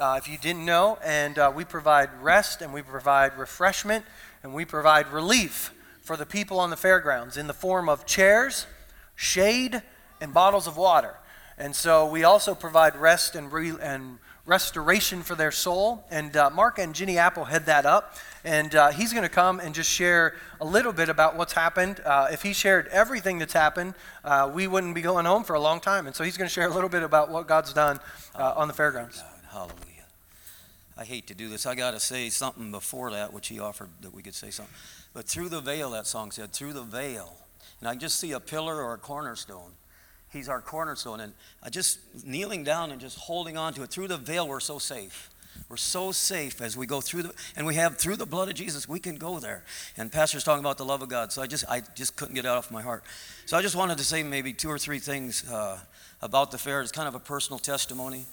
uh, if you didn't know. And uh, we provide rest and we provide refreshment and we provide relief for the people on the fairgrounds in the form of chairs, shade, and bottles of water. And so we also provide rest and, re- and restoration for their soul. And uh, Mark and Ginny Apple head that up. And uh, he's going to come and just share a little bit about what's happened. Uh, if he shared everything that's happened, uh, we wouldn't be going home for a long time. And so he's going to share a little bit about what God's done uh, on the fairgrounds. God. I hate to do this. I got to say something before that, which he offered that we could say something. But through the veil, that song said, through the veil. And I just see a pillar or a cornerstone. He's our cornerstone. And I just kneeling down and just holding on to it. Through the veil, we're so safe. We're so safe as we go through the, and we have through the blood of Jesus, we can go there. And Pastor's talking about the love of God, so I just, I just couldn't get it off my heart. So I just wanted to say maybe two or three things uh, about the fair. It's kind of a personal testimony.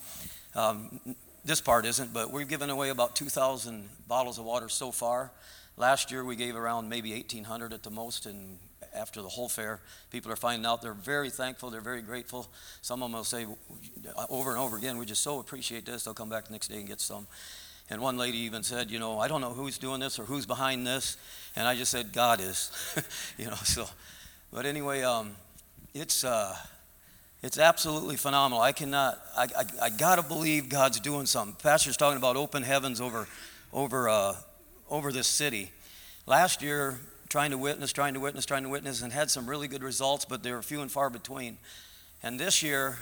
Um, this part isn't, but we've given away about 2,000 bottles of water so far. Last year we gave around maybe 1,800 at the most, and after the whole fair, people are finding out they're very thankful, they're very grateful. Some of them will say over and over again, we just so appreciate this. They'll come back the next day and get some. And one lady even said, you know, I don't know who's doing this or who's behind this. And I just said, God is, you know, so. But anyway, um, it's, uh, it's absolutely phenomenal. I cannot, I, I, I got to believe God's doing something. Pastor's talking about open heavens over, over, uh, over this city. Last year, trying to witness, trying to witness, trying to witness, and had some really good results, but they were few and far between. And this year,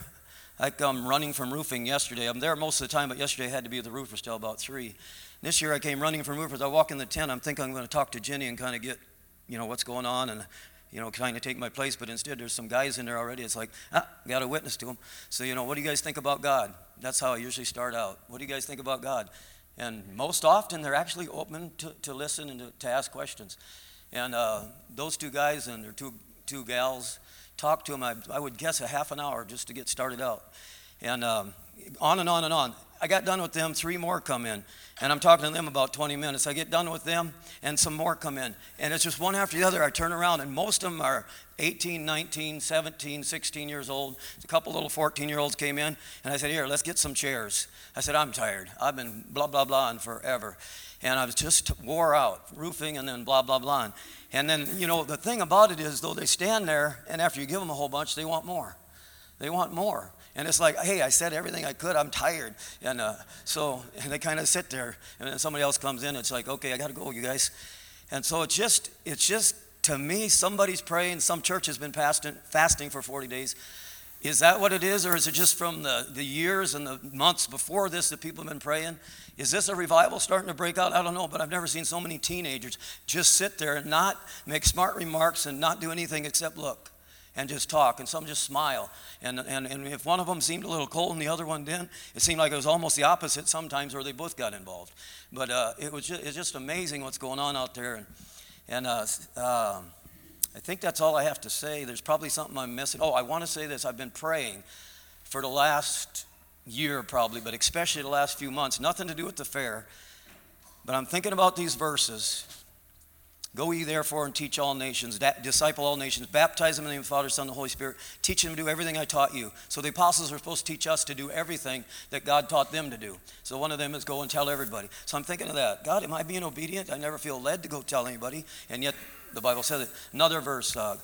I come running from roofing yesterday. I'm there most of the time, but yesterday I had to be at the roofers till about three. This year I came running from roofers. I walk in the tent. I'm thinking I'm going to talk to Jenny and kind of get, you know, what's going on and, you know, kind of take my place. But instead, there's some guys in there already. It's like, ah, got a witness to them. So, you know, what do you guys think about God? That's how I usually start out. What do you guys think about God? And most often, they're actually open to, to listen and to, to ask questions. And uh, those two guys and their two, two gals talked to them, I, I, would guess, a half an hour just to get started out. And um, on and on and on. I got done with them, three more come in. And I'm talking to them about 20 minutes. I get done with them, and some more come in. And it's just one after the other. I turn around, and most of them are 18, 19, 17, 16 years old. A couple little 14 year olds came in, and I said, Here, let's get some chairs. I said, I'm tired. I've been blah, blah, blah, and forever. And I was just wore out, roofing, and then blah, blah, blah. And then, you know, the thing about it is, though, they stand there, and after you give them a whole bunch, they want more. They want more. And it's like, hey, I said everything I could. I'm tired. And uh, so and they kind of sit there. And then somebody else comes in. It's like, okay, I got to go, you guys. And so it's just, it's just, to me, somebody's praying. Some church has been fasting, fasting for 40 days. Is that what it is? Or is it just from the, the years and the months before this that people have been praying? Is this a revival starting to break out? I don't know, but I've never seen so many teenagers just sit there and not make smart remarks and not do anything except look and just talk, and some just smile. And, and, and if one of them seemed a little cold and the other one didn't, it seemed like it was almost the opposite sometimes, where they both got involved. But uh, it was just, it's just amazing what's going on out there. And, and uh, uh, I think that's all I have to say. There's probably something I'm missing. Oh, I want to say this. I've been praying for the last year, probably, but especially the last few months, nothing to do with the fair. But I'm thinking about these verses Go ye therefore and teach all nations, disciple all nations, baptize them in the name of the Father, Son, and the Holy Spirit, teach them to do everything I taught you. So the apostles are supposed to teach us to do everything that God taught them to do. So one of them is go and tell everybody. So I'm thinking of that. God, am I being obedient? I never feel led to go tell anybody. And yet the Bible says it. Another verse, uh,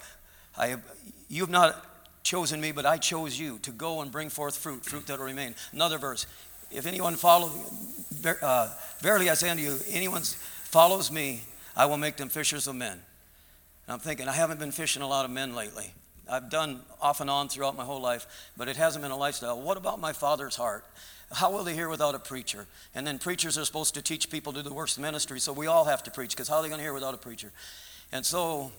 I have, you have not chosen me, but I chose you to go and bring forth fruit, fruit that will remain. Another verse, if anyone follows, uh, verily I say unto you, anyone follows me, I will make them fishers of men. And I'm thinking, I haven't been fishing a lot of men lately. I've done off and on throughout my whole life, but it hasn't been a lifestyle. What about my father's heart? How will they hear without a preacher? And then preachers are supposed to teach people to do the worst ministry, so we all have to preach, because how are they going to hear without a preacher? And so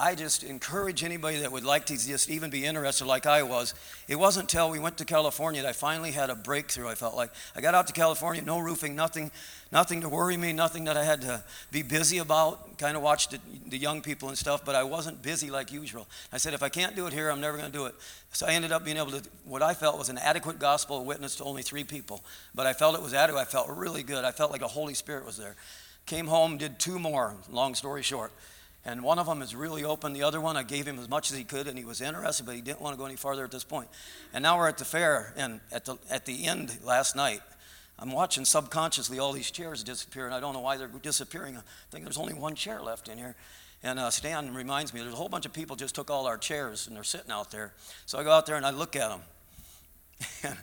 I just encourage anybody that would like to just even be interested like I was. It wasn't until we went to California that I finally had a breakthrough. I felt like I got out to California, no roofing, nothing, nothing to worry me, nothing that I had to be busy about. Kind of watched the, the young people and stuff, but I wasn't busy like usual. I said, if I can't do it here, I'm never going to do it. So I ended up being able to, what I felt was an adequate gospel witness to only three people. But I felt it was adequate. I felt really good. I felt like a Holy Spirit was there. Came home, did two more, long story short. And one of them is really open. The other one, I gave him as much as he could, and he was interested, but he didn't want to go any farther at this point. And now we're at the fair, and at the, at the end last night, I'm watching subconsciously all these chairs disappear, and I don't know why they're disappearing. I think there's only one chair left in here. And uh, Stan reminds me, there's a whole bunch of people just took all our chairs and they're sitting out there. So I go out there and I look at them. and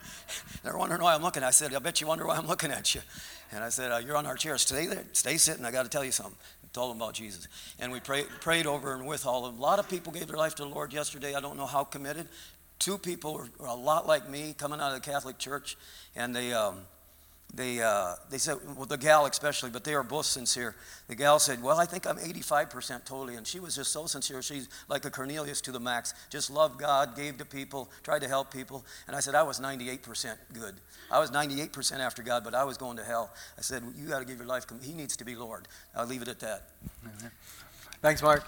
they're wondering why I'm looking. I said, I bet you wonder why I'm looking at you. And I said, uh, You're on our chairs. Stay there. Stay sitting. I got to tell you something. Told them about Jesus. And we pray, prayed over and with all of them. A lot of people gave their life to the Lord yesterday. I don't know how committed. Two people were, were a lot like me coming out of the Catholic Church. And they. Um, they, uh, they said, well, the gal especially, but they are both sincere. The gal said, Well, I think I'm 85% totally. And she was just so sincere. She's like a Cornelius to the max. Just loved God, gave to people, tried to help people. And I said, I was 98% good. I was 98% after God, but I was going to hell. I said, You got to give your life. He needs to be Lord. I'll leave it at that. Thanks, Mark.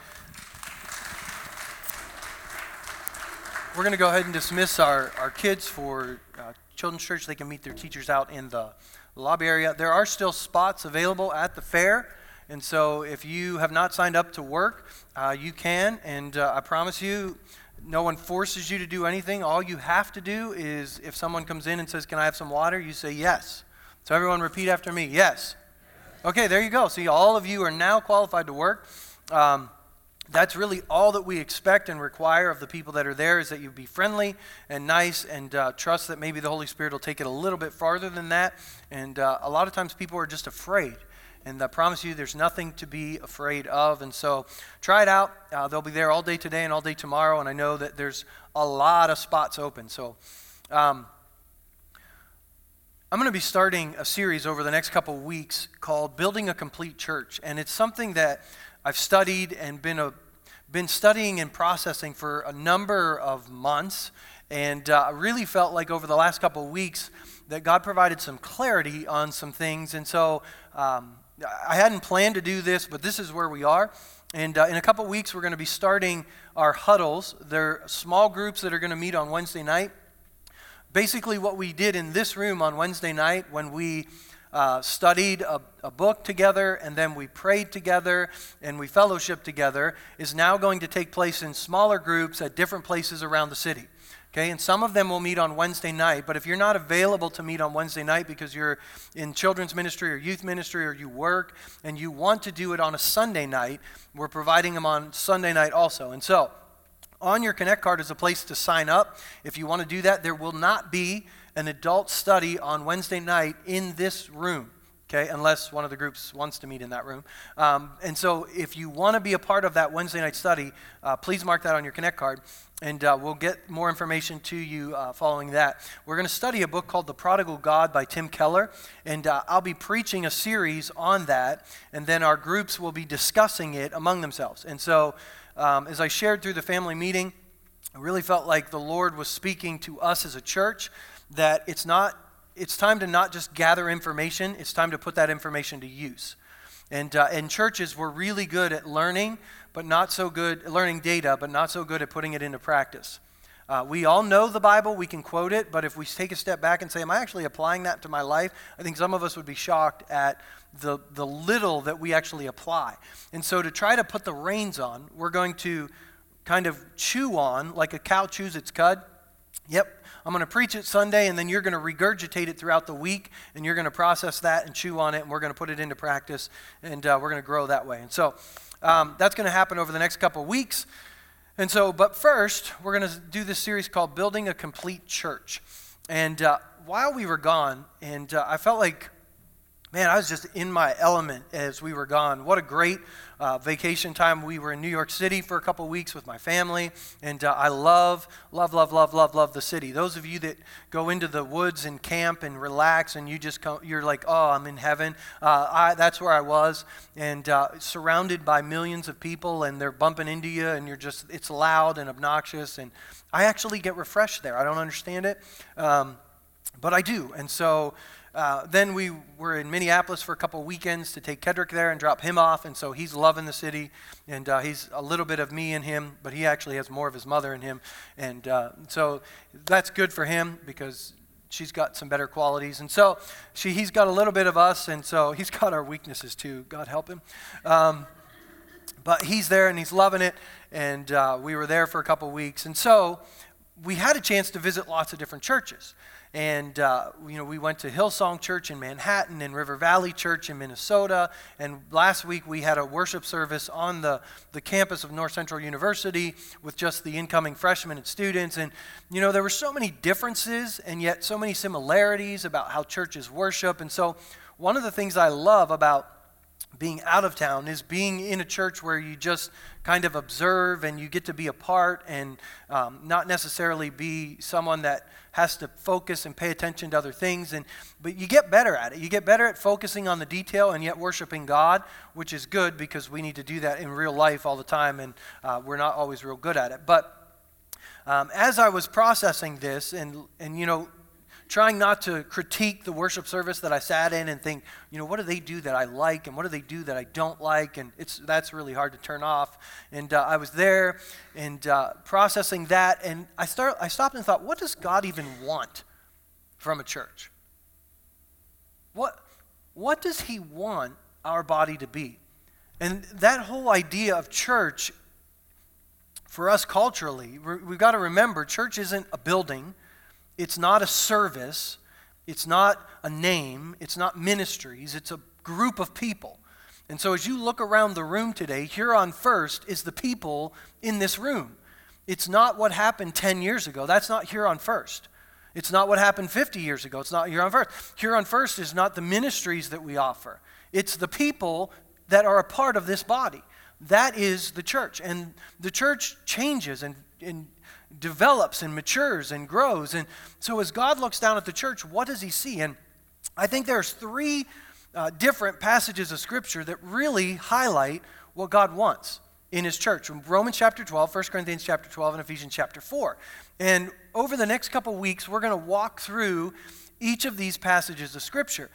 We're going to go ahead and dismiss our, our kids for uh, Children's Church. They can meet their teachers out in the lobby area. There are still spots available at the fair. And so if you have not signed up to work, uh, you can. And uh, I promise you, no one forces you to do anything. All you have to do is if someone comes in and says, Can I have some water? You say yes. So everyone repeat after me yes. Okay, there you go. See, all of you are now qualified to work. Um, that's really all that we expect and require of the people that are there is that you be friendly and nice and uh, trust that maybe the Holy Spirit will take it a little bit farther than that. And uh, a lot of times people are just afraid. And I promise you, there's nothing to be afraid of. And so try it out. Uh, they'll be there all day today and all day tomorrow. And I know that there's a lot of spots open. So um, I'm going to be starting a series over the next couple weeks called Building a Complete Church. And it's something that I've studied and been, a, been studying and processing for a number of months. And uh, I really felt like over the last couple of weeks that God provided some clarity on some things. And so um, I hadn't planned to do this, but this is where we are. And uh, in a couple weeks, we're going to be starting our huddles. They're small groups that are going to meet on Wednesday night. Basically, what we did in this room on Wednesday night when we uh, studied a, a, book together and then we prayed together and we fellowshiped together is now going to take place in smaller groups at different places around the city. Okay, and some of them will meet on Wednesday night, but if you're not available to meet on Wednesday night because you're in children's ministry or youth ministry or you work and you want to do it on a Sunday night, we're providing them on Sunday night also. And so, on your Connect card is a place to sign up. If you want to do that, there will not be an adult study on Wednesday night in this room, okay, unless one of the groups wants to meet in that room. Um, and so if you want to be a part of that Wednesday night study, uh, please mark that on your Connect card. And uh, we'll get more information to you uh, following that. We're going to study a book called The Prodigal God by Tim Keller. And uh, I'll be preaching a series on that. And then our groups will be discussing it among themselves. And so, um, as I shared through the family meeting, I really felt like the Lord was speaking to us as a church that it's not it's time to not just gather information it's time to put that information to use. And uh, in churches we're really good at learning but not so good learning data but not so good at putting it into practice. Uh, we all know the bible we can quote it but if we take a step back and say am i actually applying that to my life? I think some of us would be shocked at the, the little that we actually apply and so to try to put the reins on we're going to kind of chew on like a cow chews its cud yep I'm going to preach it Sunday, and then you're going to regurgitate it throughout the week, and you're going to process that and chew on it, and we're going to put it into practice, and uh, we're going to grow that way. And so um, that's going to happen over the next couple weeks. And so, but first, we're going to do this series called Building a Complete Church. And uh, while we were gone, and uh, I felt like, man, I was just in my element as we were gone. What a great uh, vacation time. We were in New York City for a couple weeks with my family, and uh, I love, love, love, love, love, love the city. Those of you that go into the woods and camp and relax, and you just come, you're like, oh, I'm in heaven. Uh, I, that's where I was, and uh, surrounded by millions of people, and they're bumping into you, and you're just, it's loud and obnoxious, and I actually get refreshed there. I don't understand it, um, but I do, and so. Uh, then we were in Minneapolis for a couple weekends to take Kedrick there and drop him off, and so he's loving the city, and uh, he's a little bit of me in him, but he actually has more of his mother in him, and uh, so that's good for him because she's got some better qualities, and so she, he's got a little bit of us, and so he's got our weaknesses too. God help him. Um, but he's there and he's loving it, and uh, we were there for a couple weeks, and so we had a chance to visit lots of different churches. And, uh, you know, we went to Hillsong Church in Manhattan and River Valley Church in Minnesota. And last week we had a worship service on the, the campus of North Central University with just the incoming freshmen and students. And, you know, there were so many differences and yet so many similarities about how churches worship. And so, one of the things I love about being out of town is being in a church where you just kind of observe and you get to be a part and um, not necessarily be someone that has to focus and pay attention to other things and but you get better at it. You get better at focusing on the detail and yet worshiping god which is good because we need to do that in real life all the time and uh, we're not always real good at it. But um, as i was processing this and and you know trying not to critique the worship service that I sat in and think, you know, what do they do that I like and what do they do that I don't like? And it's that's really hard to turn off. And uh, I was there and uh, processing that, and I start I stopped and thought, what does God even want from a church? What what does He want our body to be? And that whole idea of church for us culturally, we've got to remember church isn't a building. It's not a service, it's not a name, it's not ministries, it's a group of people. And so as you look around the room today, Huron First is the people in this room. It's not what happened 10 years ago. That's not Huron First. It's not what happened 50 years ago. It's not Huron First. Huron First is not the ministries that we offer. It's the people that are a part of this body. That is the church. And the church changes and, and develops and matures and grows. And so as God looks down at the church, what does he see? And I think there's three uh, different passages of scripture that really highlight what God wants in his church. Romans chapter 12, 1 Corinthians chapter 12, and Ephesians chapter 4. And over the next couple weeks, we're going to walk through each of these passages of scripture.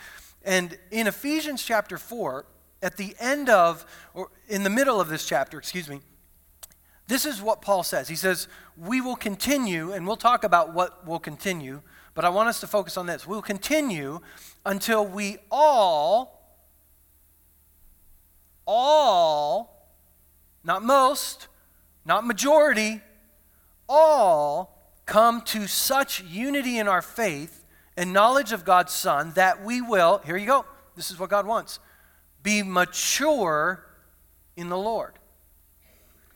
And in Ephesians chapter 4, at the end of, or in the middle of this chapter, excuse me, this is what Paul says. He says, We will continue, and we'll talk about what will continue, but I want us to focus on this. We'll continue until we all, all, not most, not majority, all come to such unity in our faith and knowledge of God's Son that we will, here you go, this is what God wants, be mature in the Lord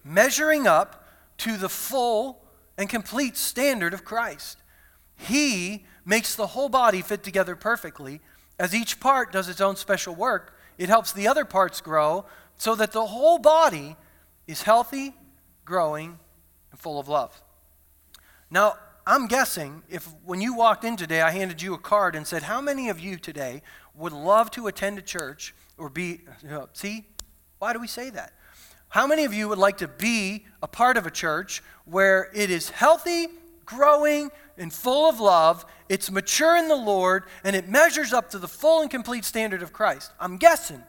measuring up to the full and complete standard of Christ. He makes the whole body fit together perfectly. As each part does its own special work, it helps the other parts grow so that the whole body is healthy, growing, and full of love. Now, I'm guessing if when you walked in today, I handed you a card and said, How many of you today would love to attend a church or be, know, see, why do we say that? How many of you would like to be a part of a church where it is healthy, growing, and full of love, it's mature in the Lord, and it measures up to the full and complete standard of Christ? I'm guessing,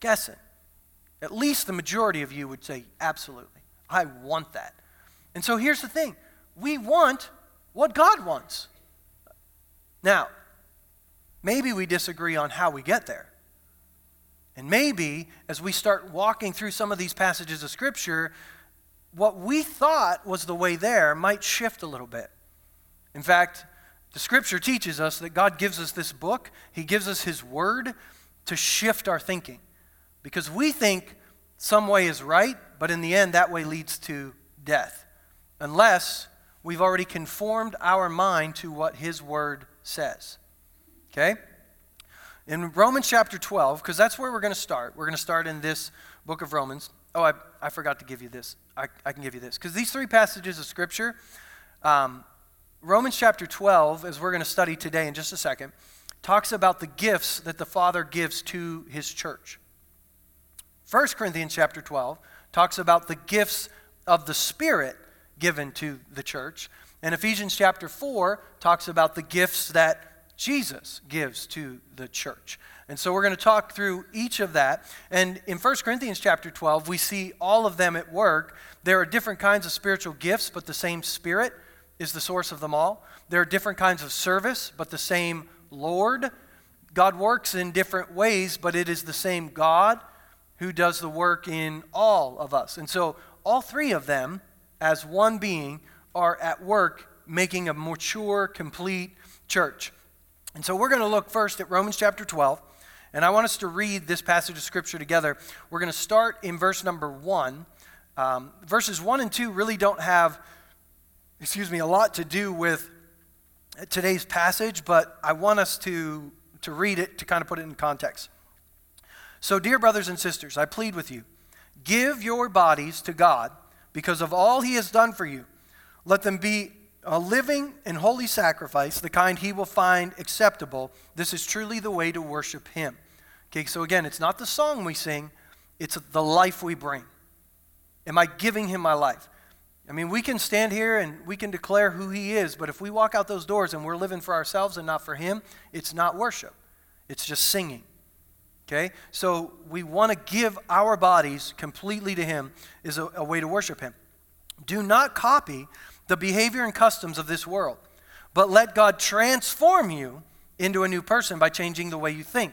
guessing, at least the majority of you would say, absolutely. I want that. And so here's the thing we want what God wants. Now, maybe we disagree on how we get there. And maybe as we start walking through some of these passages of Scripture, what we thought was the way there might shift a little bit. In fact, the Scripture teaches us that God gives us this book, He gives us His Word to shift our thinking. Because we think some way is right, but in the end, that way leads to death. Unless we've already conformed our mind to what His Word says. Okay? In Romans chapter 12, because that's where we're going to start. We're going to start in this book of Romans. Oh, I, I forgot to give you this. I, I can give you this. Because these three passages of Scripture, um, Romans chapter 12, as we're going to study today in just a second, talks about the gifts that the Father gives to his church. 1 Corinthians chapter 12 talks about the gifts of the Spirit given to the church. And Ephesians chapter 4 talks about the gifts that Jesus gives to the church. And so we're going to talk through each of that. And in 1 Corinthians chapter 12, we see all of them at work. There are different kinds of spiritual gifts, but the same Spirit is the source of them all. There are different kinds of service, but the same Lord. God works in different ways, but it is the same God who does the work in all of us. And so all three of them, as one being, are at work making a mature, complete church. And so we're going to look first at Romans chapter 12. And I want us to read this passage of Scripture together. We're going to start in verse number 1. Um, verses 1 and 2 really don't have, excuse me, a lot to do with today's passage, but I want us to, to read it to kind of put it in context. So, dear brothers and sisters, I plead with you give your bodies to God because of all He has done for you. Let them be a living and holy sacrifice, the kind He will find acceptable. This is truly the way to worship Him. Okay, so again, it's not the song we sing, it's the life we bring. Am I giving Him my life? I mean, we can stand here and we can declare who He is, but if we walk out those doors and we're living for ourselves and not for Him, it's not worship. It's just singing. Okay? So we want to give our bodies completely to Him, is a, a way to worship Him. Do not copy the behavior and customs of this world, but let God transform you into a new person by changing the way you think.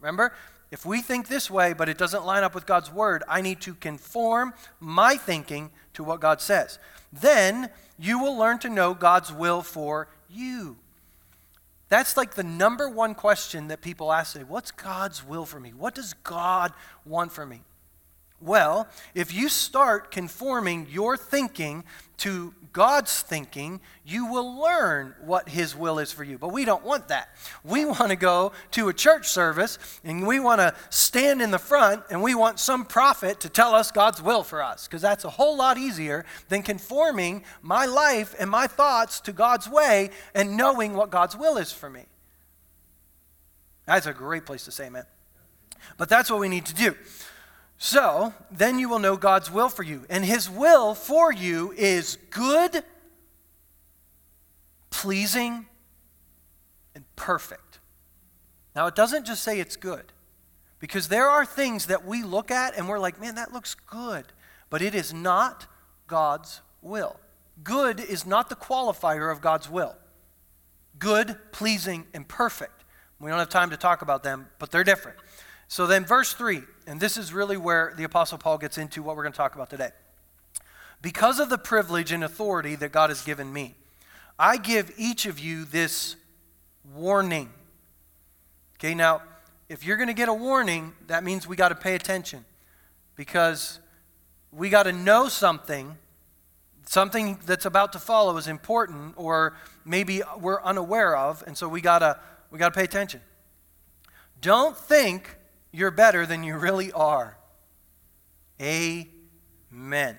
Remember? If we think this way, but it doesn't line up with God's word, I need to conform my thinking to what God says. Then you will learn to know God's will for you. That's like the number one question that people ask today. What's God's will for me? What does God want for me? Well, if you start conforming your thinking to God's thinking, you will learn what His will is for you. But we don't want that. We want to go to a church service and we want to stand in the front and we want some prophet to tell us God's will for us because that's a whole lot easier than conforming my life and my thoughts to God's way and knowing what God's will is for me. That's a great place to say amen. But that's what we need to do. So then you will know God's will for you. And his will for you is good, pleasing, and perfect. Now, it doesn't just say it's good, because there are things that we look at and we're like, man, that looks good. But it is not God's will. Good is not the qualifier of God's will. Good, pleasing, and perfect. We don't have time to talk about them, but they're different. So then, verse 3, and this is really where the Apostle Paul gets into what we're going to talk about today. Because of the privilege and authority that God has given me, I give each of you this warning. Okay, now, if you're going to get a warning, that means we got to pay attention because we got to know something. Something that's about to follow is important, or maybe we're unaware of, and so we gotta we gotta pay attention. Don't think you're better than you really are. Amen.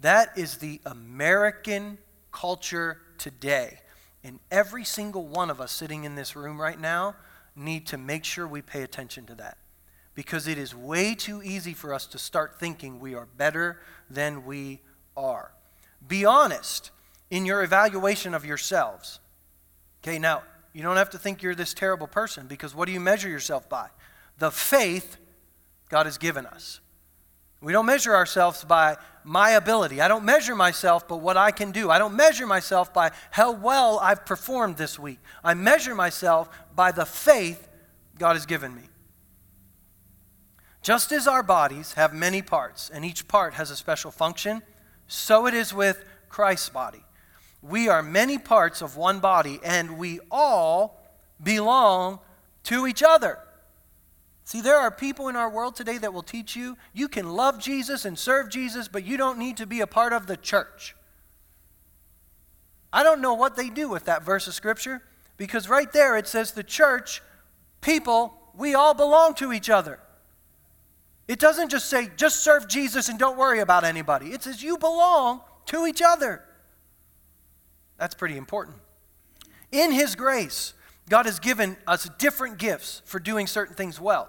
That is the American culture today. And every single one of us sitting in this room right now need to make sure we pay attention to that. Because it is way too easy for us to start thinking we are better than we are. Be honest in your evaluation of yourselves. Okay, now, you don't have to think you're this terrible person because what do you measure yourself by? The faith God has given us. We don't measure ourselves by my ability. I don't measure myself by what I can do. I don't measure myself by how well I've performed this week. I measure myself by the faith God has given me. Just as our bodies have many parts, and each part has a special function, so it is with Christ's body. We are many parts of one body, and we all belong to each other. See, there are people in our world today that will teach you you can love Jesus and serve Jesus, but you don't need to be a part of the church. I don't know what they do with that verse of Scripture because right there it says the church, people, we all belong to each other. It doesn't just say just serve Jesus and don't worry about anybody. It says you belong to each other. That's pretty important. In His grace, God has given us different gifts for doing certain things well.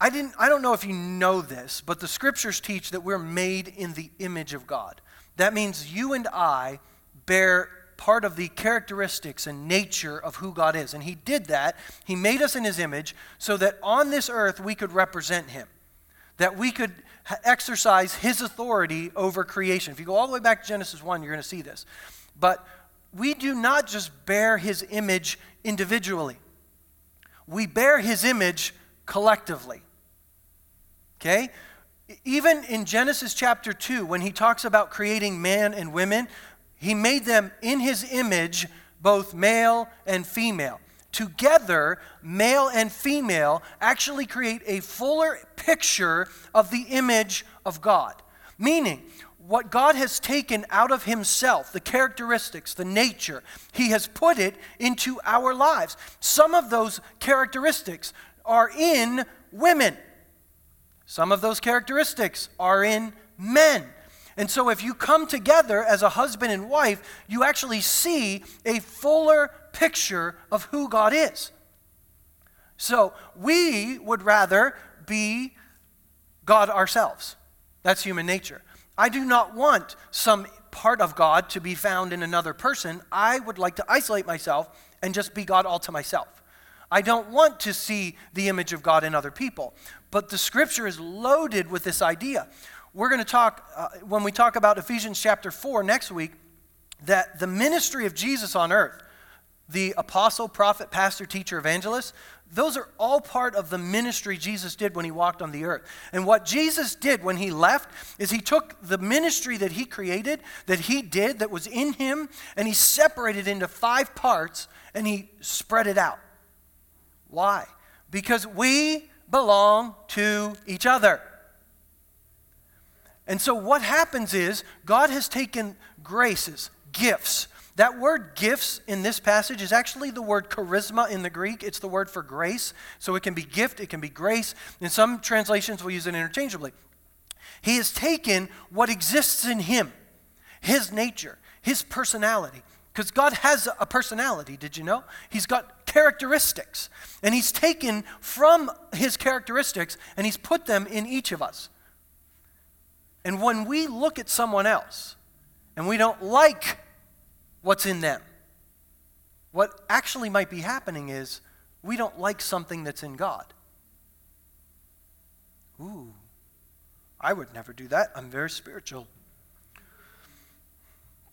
I, didn't, I don't know if you know this, but the scriptures teach that we're made in the image of God. That means you and I bear part of the characteristics and nature of who God is. And He did that. He made us in His image so that on this earth we could represent Him, that we could exercise His authority over creation. If you go all the way back to Genesis 1, you're going to see this. But we do not just bear His image individually, we bear His image collectively. Okay? Even in Genesis chapter 2, when he talks about creating man and women, he made them in his image, both male and female. Together, male and female actually create a fuller picture of the image of God. Meaning, what God has taken out of Himself, the characteristics, the nature, He has put it into our lives. Some of those characteristics are in women, some of those characteristics are in men. And so, if you come together as a husband and wife, you actually see a fuller picture of who God is. So, we would rather be God ourselves. That's human nature. I do not want some part of God to be found in another person. I would like to isolate myself and just be God all to myself. I don't want to see the image of God in other people. But the scripture is loaded with this idea. We're going to talk, uh, when we talk about Ephesians chapter 4 next week, that the ministry of Jesus on earth, the apostle, prophet, pastor, teacher, evangelist, those are all part of the ministry Jesus did when he walked on the earth. And what Jesus did when he left is he took the ministry that he created, that he did, that was in him, and he separated it into five parts and he spread it out. Why? Because we belong to each other. And so what happens is God has taken graces, gifts. That word gifts in this passage is actually the word charisma in the Greek. It's the word for grace. So it can be gift, it can be grace. In some translations, we'll use it interchangeably. He has taken what exists in him, his nature, his personality. Because God has a personality, did you know? He's got characteristics. And He's taken from His characteristics and He's put them in each of us. And when we look at someone else and we don't like what's in them, what actually might be happening is we don't like something that's in God. Ooh, I would never do that. I'm very spiritual.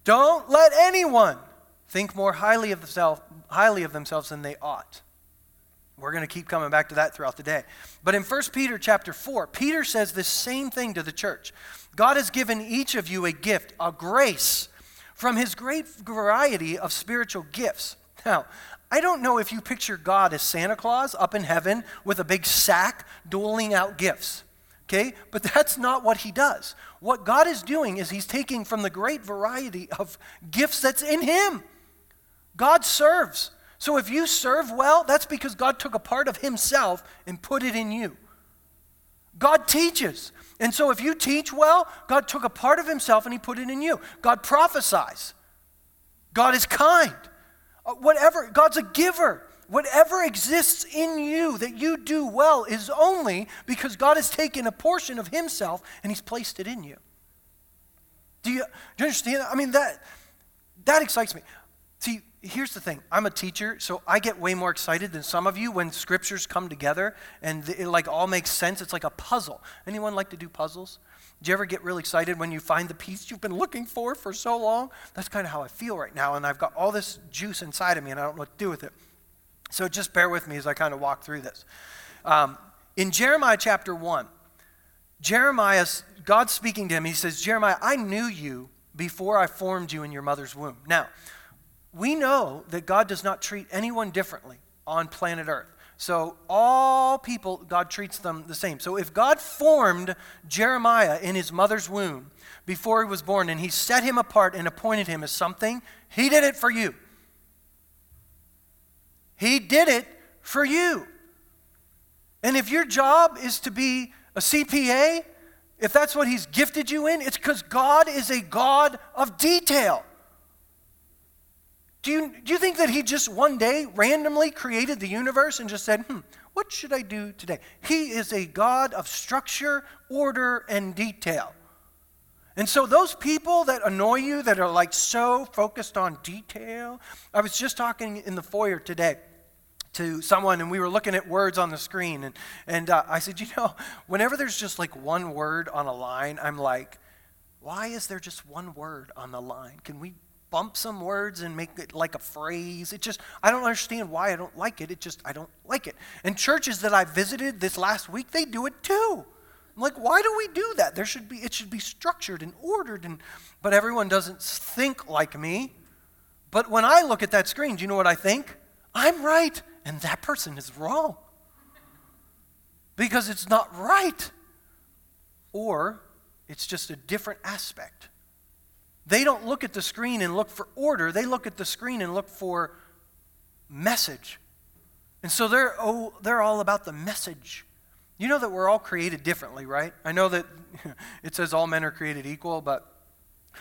Don't let anyone think more highly of, themselves, highly of themselves than they ought. We're going to keep coming back to that throughout the day. But in 1 Peter chapter 4, Peter says the same thing to the church. God has given each of you a gift, a grace, from his great variety of spiritual gifts. Now, I don't know if you picture God as Santa Claus up in heaven with a big sack doling out gifts. Okay? But that's not what he does. What God is doing is he's taking from the great variety of gifts that's in him. God serves. So if you serve well, that's because God took a part of himself and put it in you. God teaches. And so if you teach well, God took a part of himself and he put it in you. God prophesies. God is kind. Uh, whatever, God's a giver. Whatever exists in you that you do well is only because God has taken a portion of himself and he's placed it in you. Do you, do you understand? I mean, that, that excites me. See, here's the thing. I'm a teacher so i get way more excited than some of you when scriptures come together and it like all makes sense. It's like a puzzle. Anyone like to do puzzles? Do you ever get really excited when you find the piece you've been looking for for so long? That's kind of how i feel right now and i've got all this juice inside of me and i don't know what to do with it. So just bear with me as i kind of walk through this. Um, in jeremiah chapter 1 jeremiah god's speaking to him. He says jeremiah i knew you before i formed you in your mother's womb. Now we know that God does not treat anyone differently on planet Earth. So, all people, God treats them the same. So, if God formed Jeremiah in his mother's womb before he was born and he set him apart and appointed him as something, he did it for you. He did it for you. And if your job is to be a CPA, if that's what he's gifted you in, it's because God is a God of detail. Do you, do you think that he just one day randomly created the universe and just said, hmm, what should I do today? He is a God of structure, order, and detail. And so, those people that annoy you, that are like so focused on detail, I was just talking in the foyer today to someone and we were looking at words on the screen and, and uh, i said you know whenever there's just like one word on a line i'm like why is there just one word on the line can we bump some words and make it like a phrase. It just i don't understand why i don't like it. It just i don't like it. And churches that i visited this last week they do it too. I'm like why do we do that? There should be it should be structured and ordered and but everyone doesn't think like me. But when i look at that screen do you know what i think? I'm right. And that person is wrong. Because it's not right. Or it's just a different aspect. They don't look at the screen and look for order, they look at the screen and look for message. And so they're, oh, they're all about the message. You know that we're all created differently, right? I know that it says all men are created equal, but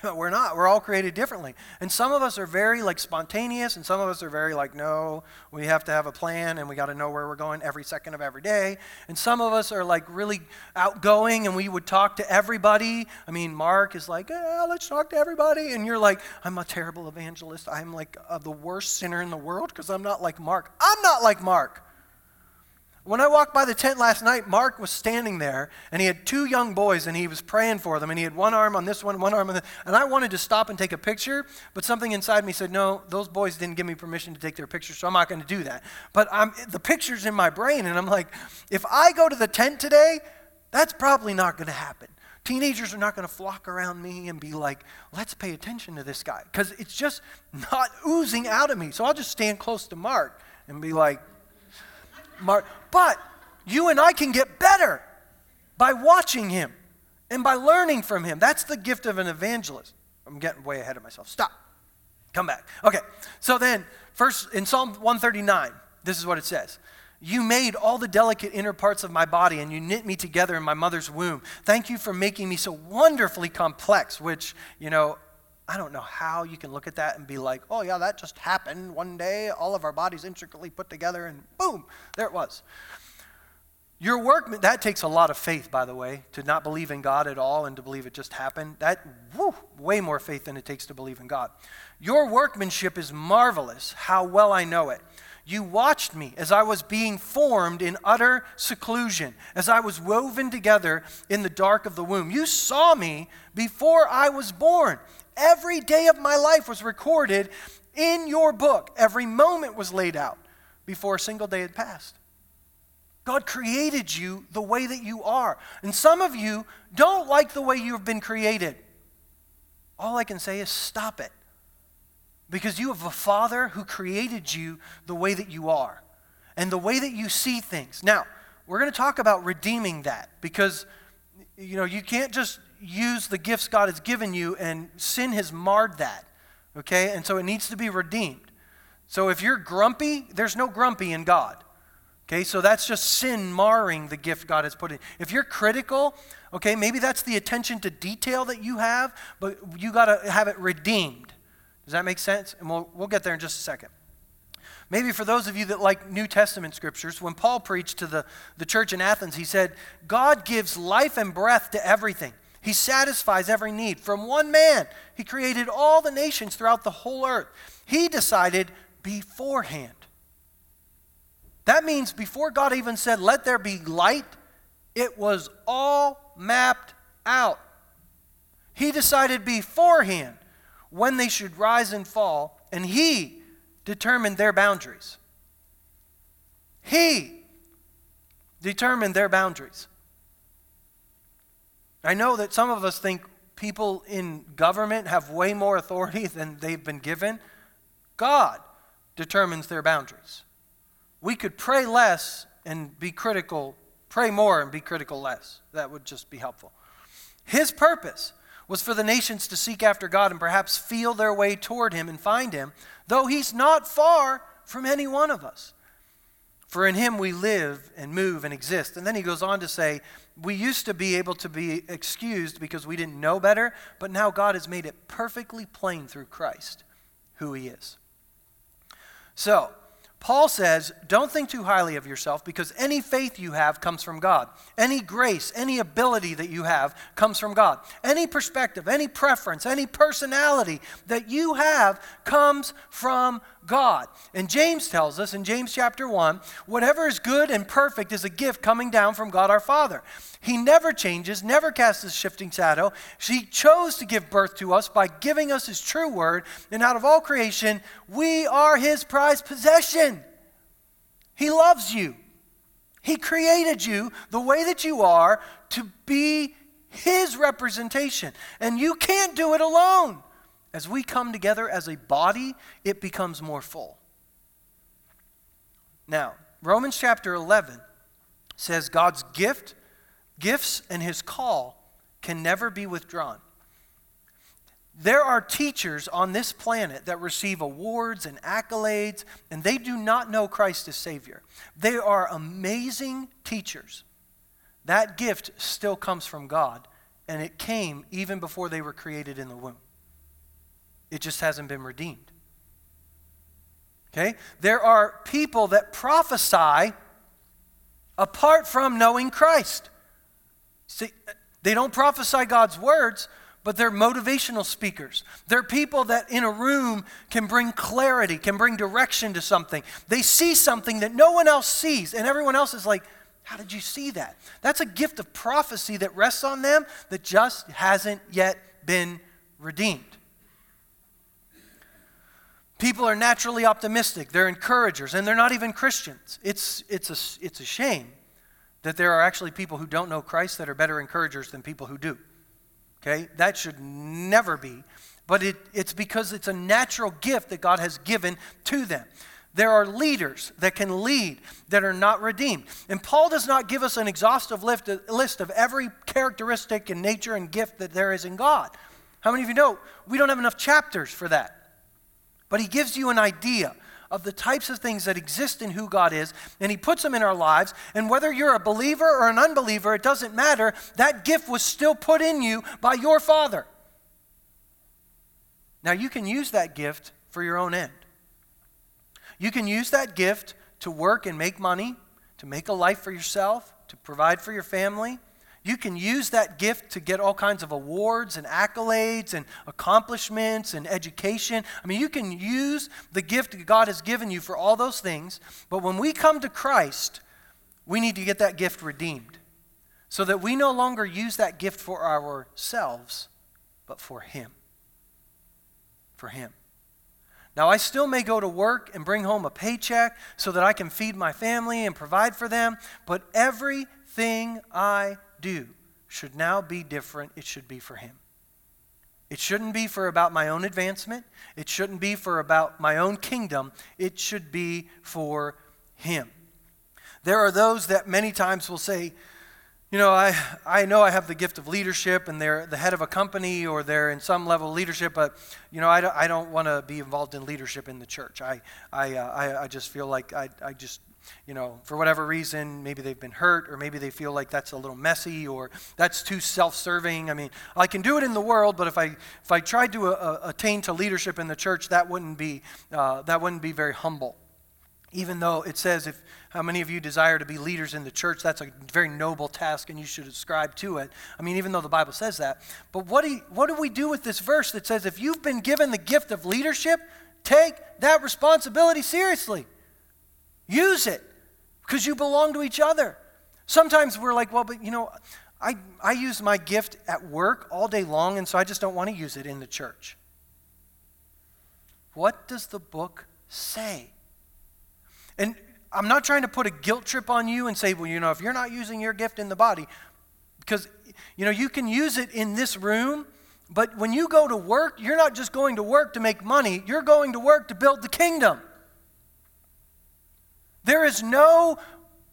we're not. We're all created differently. And some of us are very like spontaneous, and some of us are very like, no, we have to have a plan and we got to know where we're going every second of every day. And some of us are like really outgoing and we would talk to everybody. I mean, Mark is like, eh, let's talk to everybody. And you're like, I'm a terrible evangelist. I'm like uh, the worst sinner in the world because I'm not like Mark. I'm not like Mark. When I walked by the tent last night, Mark was standing there and he had two young boys and he was praying for them and he had one arm on this one, one arm on the and I wanted to stop and take a picture, but something inside me said, "No, those boys didn't give me permission to take their picture, so I'm not going to do that." But I'm, the picture's in my brain and I'm like, if I go to the tent today, that's probably not going to happen. Teenagers are not going to flock around me and be like, let's pay attention to this guy. Because it's just not oozing out of me. So I'll just stand close to Mark and be like, Mark. But you and I can get better by watching him and by learning from him. That's the gift of an evangelist. I'm getting way ahead of myself. Stop. Come back. Okay. So then, first in Psalm 139, this is what it says. You made all the delicate inner parts of my body and you knit me together in my mother's womb. Thank you for making me so wonderfully complex, which, you know, I don't know how you can look at that and be like, oh, yeah, that just happened one day. All of our bodies intricately put together, and boom, there it was. Your work, that takes a lot of faith, by the way, to not believe in God at all and to believe it just happened. That, whew, way more faith than it takes to believe in God. Your workmanship is marvelous, how well I know it. You watched me as I was being formed in utter seclusion, as I was woven together in the dark of the womb. You saw me before I was born. Every day of my life was recorded in your book. Every moment was laid out before a single day had passed. God created you the way that you are. And some of you don't like the way you've been created. All I can say is stop it. Because you have a Father who created you the way that you are and the way that you see things. Now, we're going to talk about redeeming that because you know, you can't just use the gifts God has given you and sin has marred that. Okay? And so it needs to be redeemed. So if you're grumpy, there's no grumpy in God. Okay, so that's just sin marring the gift God has put in. If you're critical, okay, maybe that's the attention to detail that you have, but you got to have it redeemed. Does that make sense? And we'll, we'll get there in just a second. Maybe for those of you that like New Testament scriptures, when Paul preached to the, the church in Athens, he said, God gives life and breath to everything. He satisfies every need. From one man, he created all the nations throughout the whole earth. He decided beforehand. That means before God even said, Let there be light, it was all mapped out. He decided beforehand when they should rise and fall, and He determined their boundaries. He determined their boundaries. I know that some of us think people in government have way more authority than they've been given. God determines their boundaries. We could pray less and be critical, pray more and be critical less. That would just be helpful. His purpose was for the nations to seek after God and perhaps feel their way toward Him and find Him, though He's not far from any one of us. For in Him we live and move and exist. And then He goes on to say, we used to be able to be excused because we didn't know better, but now God has made it perfectly plain through Christ who He is. So, Paul says, Don't think too highly of yourself because any faith you have comes from God. Any grace, any ability that you have comes from God. Any perspective, any preference, any personality that you have comes from God. And James tells us in James chapter 1 whatever is good and perfect is a gift coming down from God our Father. He never changes, never casts his shifting shadow. He chose to give birth to us by giving us his true word. And out of all creation, we are his prized possession. He loves you. He created you the way that you are to be his representation. And you can't do it alone. As we come together as a body, it becomes more full. Now, Romans chapter 11 says God's gift Gifts and his call can never be withdrawn. There are teachers on this planet that receive awards and accolades, and they do not know Christ as Savior. They are amazing teachers. That gift still comes from God, and it came even before they were created in the womb. It just hasn't been redeemed. Okay? There are people that prophesy apart from knowing Christ. See, they don't prophesy God's words, but they're motivational speakers. They're people that in a room can bring clarity, can bring direction to something. They see something that no one else sees, and everyone else is like, How did you see that? That's a gift of prophecy that rests on them that just hasn't yet been redeemed. People are naturally optimistic, they're encouragers, and they're not even Christians. It's, it's, a, it's a shame that there are actually people who don't know Christ that are better encouragers than people who do. Okay? That should never be. But it, it's because it's a natural gift that God has given to them. There are leaders that can lead that are not redeemed. And Paul does not give us an exhaustive list of every characteristic and nature and gift that there is in God. How many of you know we don't have enough chapters for that? But he gives you an idea of the types of things that exist in who God is, and He puts them in our lives. And whether you're a believer or an unbeliever, it doesn't matter. That gift was still put in you by your Father. Now, you can use that gift for your own end. You can use that gift to work and make money, to make a life for yourself, to provide for your family. You can use that gift to get all kinds of awards and accolades and accomplishments and education. I mean, you can use the gift that God has given you for all those things. But when we come to Christ, we need to get that gift redeemed so that we no longer use that gift for ourselves, but for Him. For Him. Now, I still may go to work and bring home a paycheck so that I can feed my family and provide for them, but everything I do should now be different. It should be for Him. It shouldn't be for about my own advancement. It shouldn't be for about my own kingdom. It should be for Him. There are those that many times will say, you know, I, I know I have the gift of leadership and they're the head of a company or they're in some level of leadership, but, you know, I don't, I don't want to be involved in leadership in the church. I, I, uh, I, I just feel like I, I just you know, for whatever reason, maybe they've been hurt, or maybe they feel like that's a little messy, or that's too self-serving. I mean, I can do it in the world, but if I if I tried to uh, attain to leadership in the church, that wouldn't be uh, that wouldn't be very humble. Even though it says, if how many of you desire to be leaders in the church, that's a very noble task, and you should ascribe to it. I mean, even though the Bible says that, but what do you, what do we do with this verse that says, if you've been given the gift of leadership, take that responsibility seriously. Use it because you belong to each other. Sometimes we're like, well, but you know, I, I use my gift at work all day long, and so I just don't want to use it in the church. What does the book say? And I'm not trying to put a guilt trip on you and say, well, you know, if you're not using your gift in the body, because, you know, you can use it in this room, but when you go to work, you're not just going to work to make money, you're going to work to build the kingdom. There is no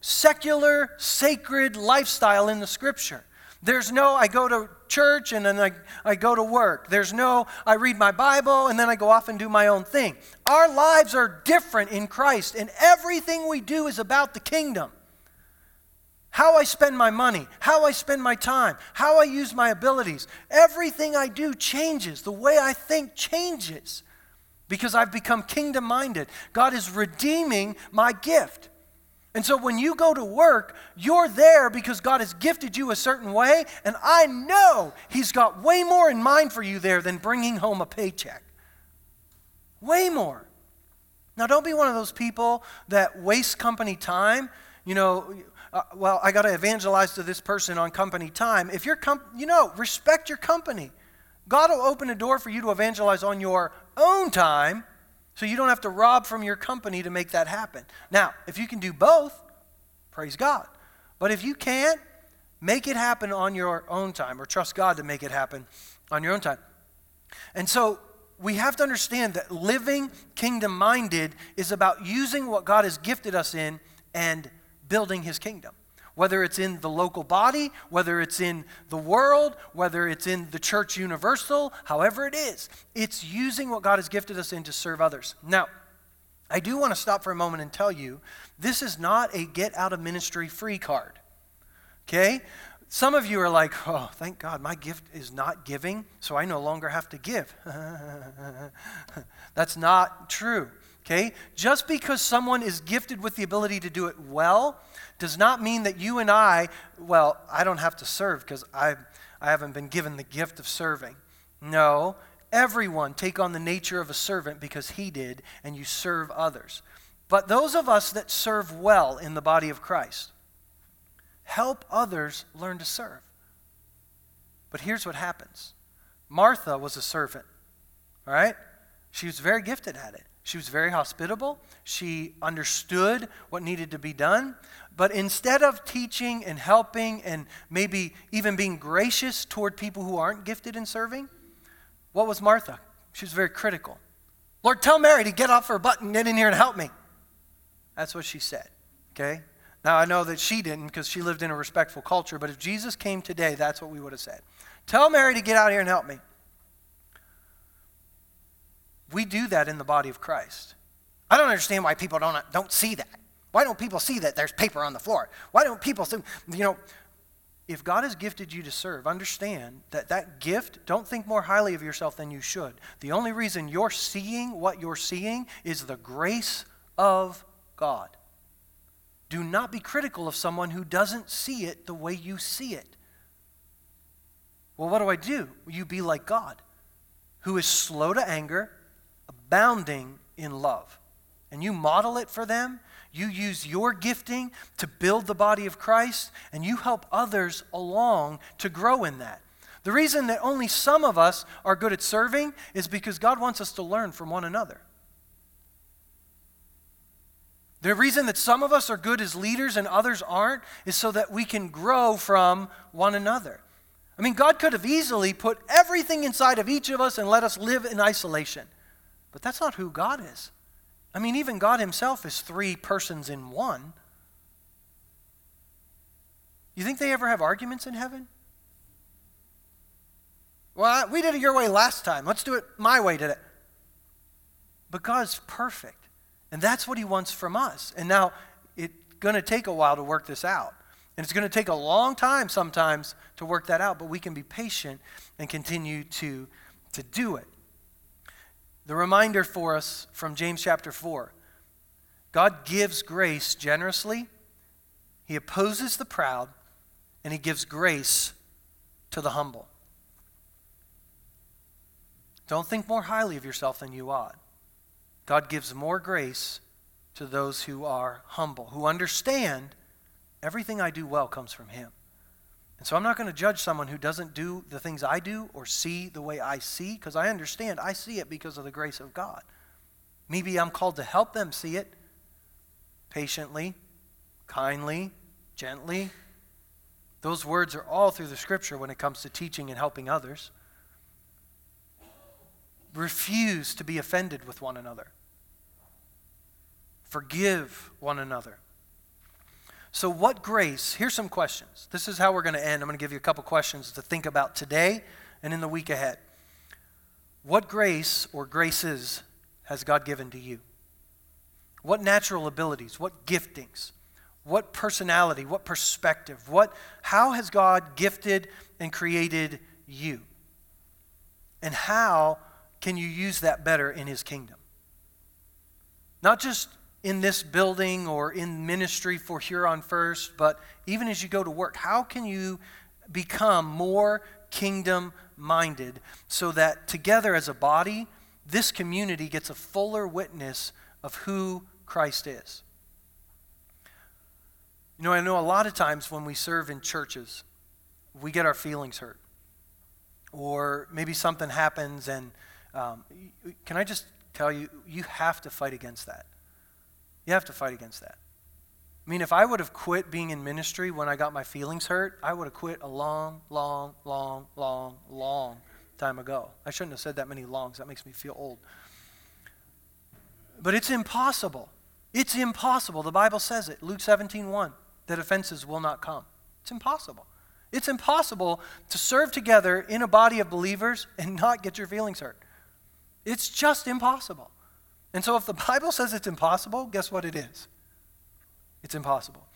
secular, sacred lifestyle in the scripture. There's no, I go to church and then I, I go to work. There's no, I read my Bible and then I go off and do my own thing. Our lives are different in Christ, and everything we do is about the kingdom. How I spend my money, how I spend my time, how I use my abilities. Everything I do changes. The way I think changes. Because I've become kingdom minded. God is redeeming my gift. And so when you go to work, you're there because God has gifted you a certain way, and I know He's got way more in mind for you there than bringing home a paycheck. Way more. Now, don't be one of those people that waste company time. You know, uh, well, I got to evangelize to this person on company time. If you're, com- you know, respect your company. God will open a door for you to evangelize on your own time so you don't have to rob from your company to make that happen. Now, if you can do both, praise God. But if you can't, make it happen on your own time or trust God to make it happen on your own time. And so we have to understand that living kingdom minded is about using what God has gifted us in and building his kingdom whether it's in the local body, whether it's in the world, whether it's in the church universal, however it is. It's using what God has gifted us in to serve others. Now, I do want to stop for a moment and tell you this is not a get out of ministry free card. Okay? Some of you are like, oh, thank God, my gift is not giving, so I no longer have to give. That's not true. Okay? Just because someone is gifted with the ability to do it well does not mean that you and I, well, I don't have to serve because I, I haven't been given the gift of serving. No, everyone take on the nature of a servant because he did, and you serve others. But those of us that serve well in the body of Christ, help others learn to serve. But here's what happens Martha was a servant, all right? She was very gifted at it. She was very hospitable. She understood what needed to be done. But instead of teaching and helping and maybe even being gracious toward people who aren't gifted in serving, what was Martha? She was very critical. Lord, tell Mary to get off her butt and get in here and help me. That's what she said. Okay? Now, I know that she didn't because she lived in a respectful culture, but if Jesus came today, that's what we would have said. Tell Mary to get out here and help me. We do that in the body of Christ. I don't understand why people don't, don't see that. Why don't people see that there's paper on the floor? Why don't people see, you know, if God has gifted you to serve, understand that that gift, don't think more highly of yourself than you should. The only reason you're seeing what you're seeing is the grace of God. Do not be critical of someone who doesn't see it the way you see it. Well, what do I do? You be like God, who is slow to anger, abounding in love. And you model it for them. You use your gifting to build the body of Christ, and you help others along to grow in that. The reason that only some of us are good at serving is because God wants us to learn from one another. The reason that some of us are good as leaders and others aren't is so that we can grow from one another. I mean, God could have easily put everything inside of each of us and let us live in isolation. But that's not who God is. I mean, even God Himself is three persons in one. You think they ever have arguments in heaven? Well, we did it your way last time. Let's do it my way today. But God's perfect. And that's what He wants from us. And now it's going to take a while to work this out. And it's going to take a long time sometimes to work that out, but we can be patient and continue to, to do it. The reminder for us from James chapter 4 God gives grace generously, He opposes the proud, and He gives grace to the humble. Don't think more highly of yourself than you ought. God gives more grace to those who are humble, who understand everything I do well comes from Him. And so I'm not going to judge someone who doesn't do the things I do or see the way I see, because I understand I see it because of the grace of God. Maybe I'm called to help them see it patiently, kindly, gently. Those words are all through the scripture when it comes to teaching and helping others. Refuse to be offended with one another. Forgive one another. So, what grace? Here's some questions. This is how we're going to end. I'm going to give you a couple questions to think about today and in the week ahead. What grace or graces has God given to you? What natural abilities, what giftings, what personality, what perspective, what how has God gifted and created you? And how can you use that better in his kingdom? Not just in this building or in ministry for Huron First, but even as you go to work, how can you become more kingdom minded so that together as a body, this community gets a fuller witness of who Christ is? You know, I know a lot of times when we serve in churches, we get our feelings hurt. Or maybe something happens, and um, can I just tell you, you have to fight against that. You have to fight against that. I mean, if I would have quit being in ministry when I got my feelings hurt, I would have quit a long, long, long, long, long time ago. I shouldn't have said that many longs. That makes me feel old. But it's impossible. It's impossible. The Bible says it. Luke 17, 1, that offenses will not come. It's impossible. It's impossible to serve together in a body of believers and not get your feelings hurt. It's just impossible. And so, if the Bible says it's impossible, guess what it is? It's impossible.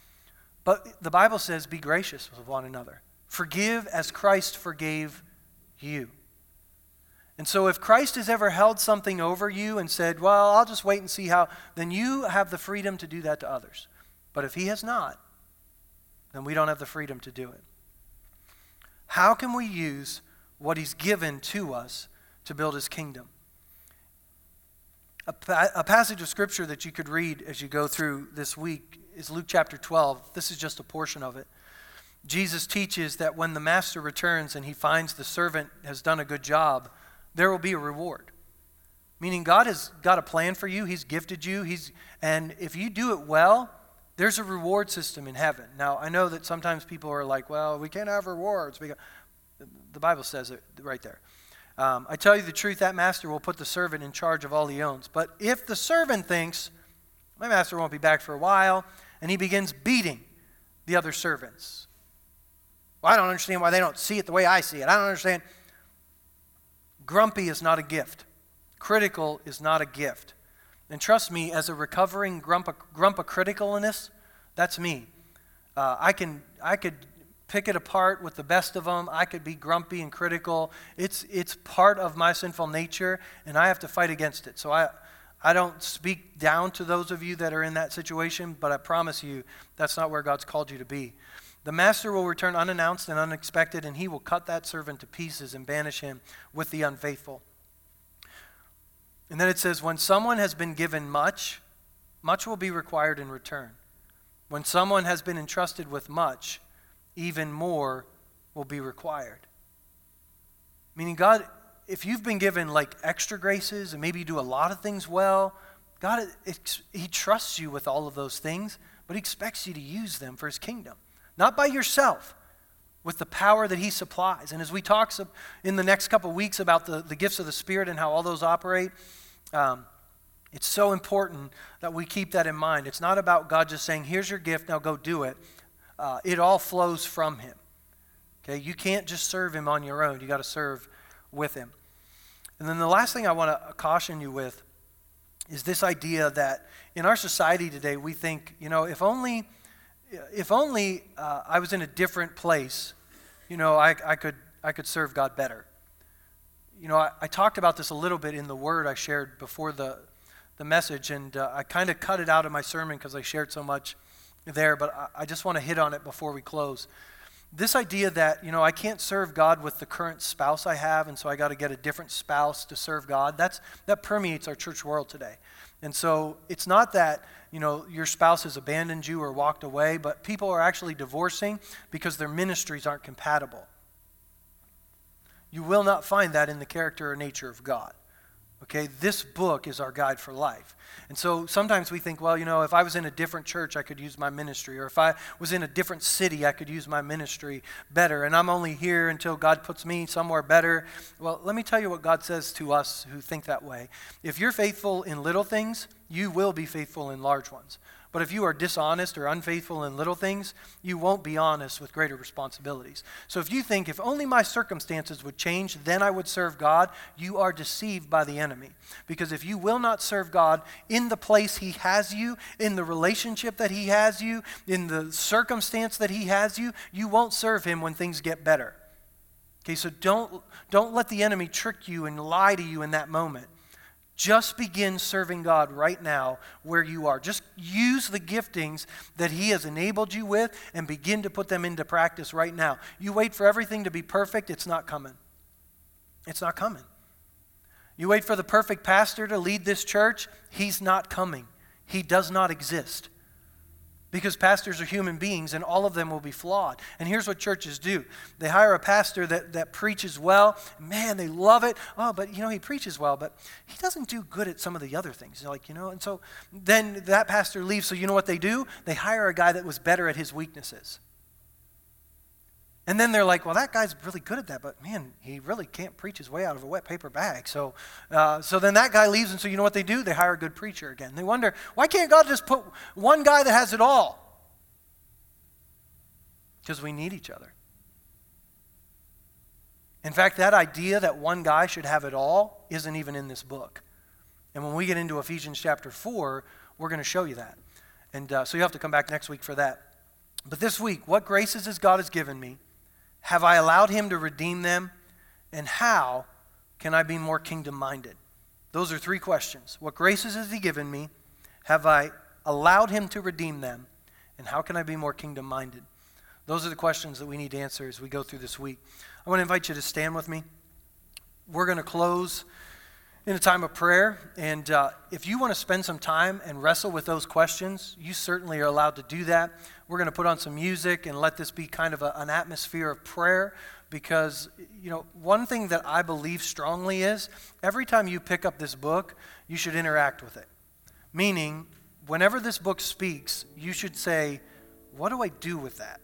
But the Bible says, be gracious with one another. Forgive as Christ forgave you. And so, if Christ has ever held something over you and said, Well, I'll just wait and see how, then you have the freedom to do that to others. But if he has not, then we don't have the freedom to do it. How can we use what he's given to us to build his kingdom? A, pa- a, passage of scripture that you could read as you go through this week is Luke chapter 12. This is just a portion of it. Jesus teaches that when the master returns and he finds the servant has done a good job, there will be a reward. Meaning God has got a plan for you, he's gifted you, he's and if you do it well, there's a reward system in heaven. Now, I know that sometimes people are like, well, we can't have rewards. Because the Bible says it right there. Um, I tell you the truth, that master will put the servant in charge of all he owns. But if the servant thinks, my master won't be back for a while, and he begins beating the other servants. Well, I don't understand why they don't see it the way I see it. I don't understand. Grumpy is not a gift, critical is not a gift. And trust me, as a recovering grumpa, grumpa criticalness, that's me. Uh, I, can, I could pick it apart with the best of them. I could be grumpy and critical. It's, it's part of my sinful nature, and I have to fight against it. So I, I don't speak down to those of you that are in that situation, but I promise you that's not where God's called you to be. The master will return unannounced and unexpected, and he will cut that servant to pieces and banish him with the unfaithful. And then it says, when someone has been given much, much will be required in return. When someone has been entrusted with much, even more will be required. Meaning, God, if you've been given like extra graces and maybe you do a lot of things well, God, He trusts you with all of those things, but He expects you to use them for His kingdom. Not by yourself, with the power that He supplies. And as we talk in the next couple weeks about the, the gifts of the Spirit and how all those operate, um, it's so important that we keep that in mind. It's not about God just saying, here's your gift, now go do it. Uh, it all flows from Him. Okay, you can't just serve Him on your own, you got to serve with Him. And then the last thing I want to caution you with is this idea that in our society today, we think, you know, if only if only uh, I was in a different place, you know, I, I, could, I could serve God better. You know, I, I, talked about this a little bit in the word I shared before the, the message, and uh, I kind of cut it out of my sermon because I shared so much there, but I, just want to hit on it before we close. This idea that, you know, I can't serve God with the current spouse I have, and so I got to get a different spouse to serve God, that's, that permeates our church world today. And so it's not that, you know, your spouse has abandoned you or walked away, but people are actually divorcing because their ministries aren't compatible. You will not find that in the character or nature of God. Okay, this book is our guide for life. And so sometimes we think, well, you know, if I was in a different church, I could use my ministry. Or if I was in a different city, I could use my ministry better. And I'm only here until God puts me somewhere better. Well, let me tell you what God says to us who think that way. If you're faithful in little things, you will be faithful in large ones. But if you are dishonest or unfaithful in little things, you won't be honest with greater responsibilities. So if you think, if only my circumstances would change, then I would serve God, you are deceived by the enemy. Because if you will not serve God in the place He has you, in the relationship that He has you, in the circumstance that He has you, you won't serve Him when things get better. Okay, so don't, don't let the enemy trick you and lie to you in that moment. Just begin serving God right now where you are. Just use the giftings that He has enabled you with and begin to put them into practice right now. You wait for everything to be perfect, it's not coming. It's not coming. You wait for the perfect pastor to lead this church, he's not coming. He does not exist. Because pastors are human beings and all of them will be flawed. And here's what churches do they hire a pastor that, that preaches well. Man, they love it. Oh, but you know, he preaches well, but he doesn't do good at some of the other things. Like, you know, and so then that pastor leaves. So you know what they do? They hire a guy that was better at his weaknesses. And then they're like, well, that guy's really good at that, but man, he really can't preach his way out of a wet paper bag. So, uh, so then that guy leaves, and so you know what they do? They hire a good preacher again. They wonder, why can't God just put one guy that has it all? Because we need each other. In fact, that idea that one guy should have it all isn't even in this book. And when we get into Ephesians chapter 4, we're going to show you that. And uh, so you have to come back next week for that. But this week, what graces has God has given me? Have I allowed him to redeem them? And how can I be more kingdom minded? Those are three questions. What graces has he given me? Have I allowed him to redeem them? And how can I be more kingdom minded? Those are the questions that we need to answer as we go through this week. I want to invite you to stand with me. We're going to close in a time of prayer. And uh, if you want to spend some time and wrestle with those questions, you certainly are allowed to do that. We're going to put on some music and let this be kind of a, an atmosphere of prayer because, you know, one thing that I believe strongly is every time you pick up this book, you should interact with it. Meaning, whenever this book speaks, you should say, What do I do with that?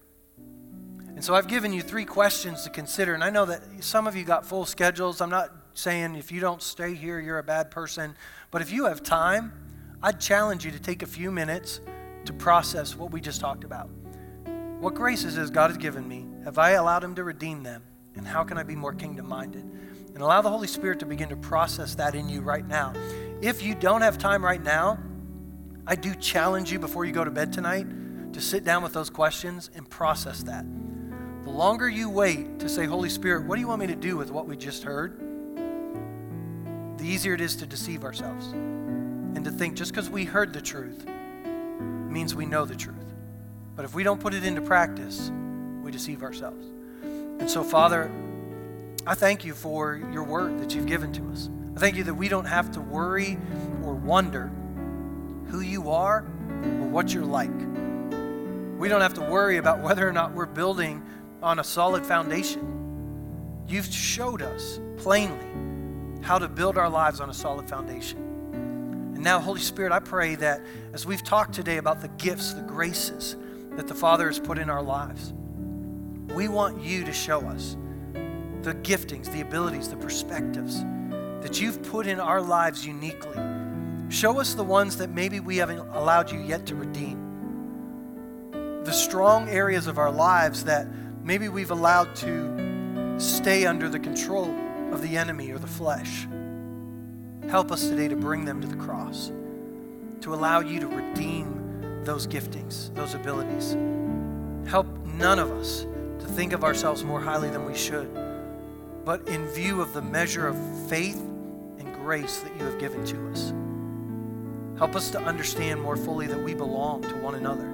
And so I've given you three questions to consider. And I know that some of you got full schedules. I'm not saying if you don't stay here, you're a bad person. But if you have time, I'd challenge you to take a few minutes to process what we just talked about. What graces has God has given me? Have I allowed Him to redeem them? And how can I be more kingdom minded? And allow the Holy Spirit to begin to process that in you right now. If you don't have time right now, I do challenge you before you go to bed tonight to sit down with those questions and process that. The longer you wait to say, Holy Spirit, what do you want me to do with what we just heard? The easier it is to deceive ourselves and to think just because we heard the truth means we know the truth. But if we don't put it into practice, we deceive ourselves. And so, Father, I thank you for your word that you've given to us. I thank you that we don't have to worry or wonder who you are or what you're like. We don't have to worry about whether or not we're building on a solid foundation. You've showed us plainly how to build our lives on a solid foundation. And now, Holy Spirit, I pray that as we've talked today about the gifts, the graces that the Father has put in our lives, we want you to show us the giftings, the abilities, the perspectives that you've put in our lives uniquely. Show us the ones that maybe we haven't allowed you yet to redeem. The strong areas of our lives that maybe we've allowed to stay under the control of the enemy or the flesh. Help us today to bring them to the cross, to allow you to redeem those giftings, those abilities. Help none of us to think of ourselves more highly than we should, but in view of the measure of faith and grace that you have given to us. Help us to understand more fully that we belong to one another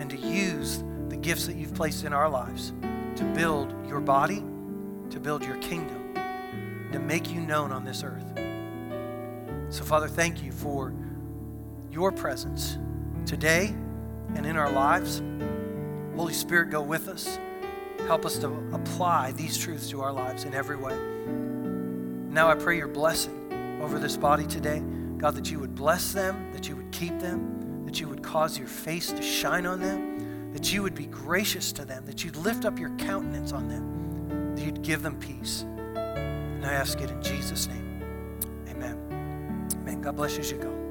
and to use the gifts that you've placed in our lives to build your body, to build your kingdom to make you known on this earth. So, Father, thank you for your presence today and in our lives. Holy Spirit, go with us. Help us to apply these truths to our lives in every way. Now I pray your blessing over this body today. God, that you would bless them, that you would keep them, that you would cause your face to shine on them, that you would be gracious to them, that you'd lift up your countenance on them, that you'd give them peace. And I ask it in Jesus' name. Amen. Amen. God bless you as you go.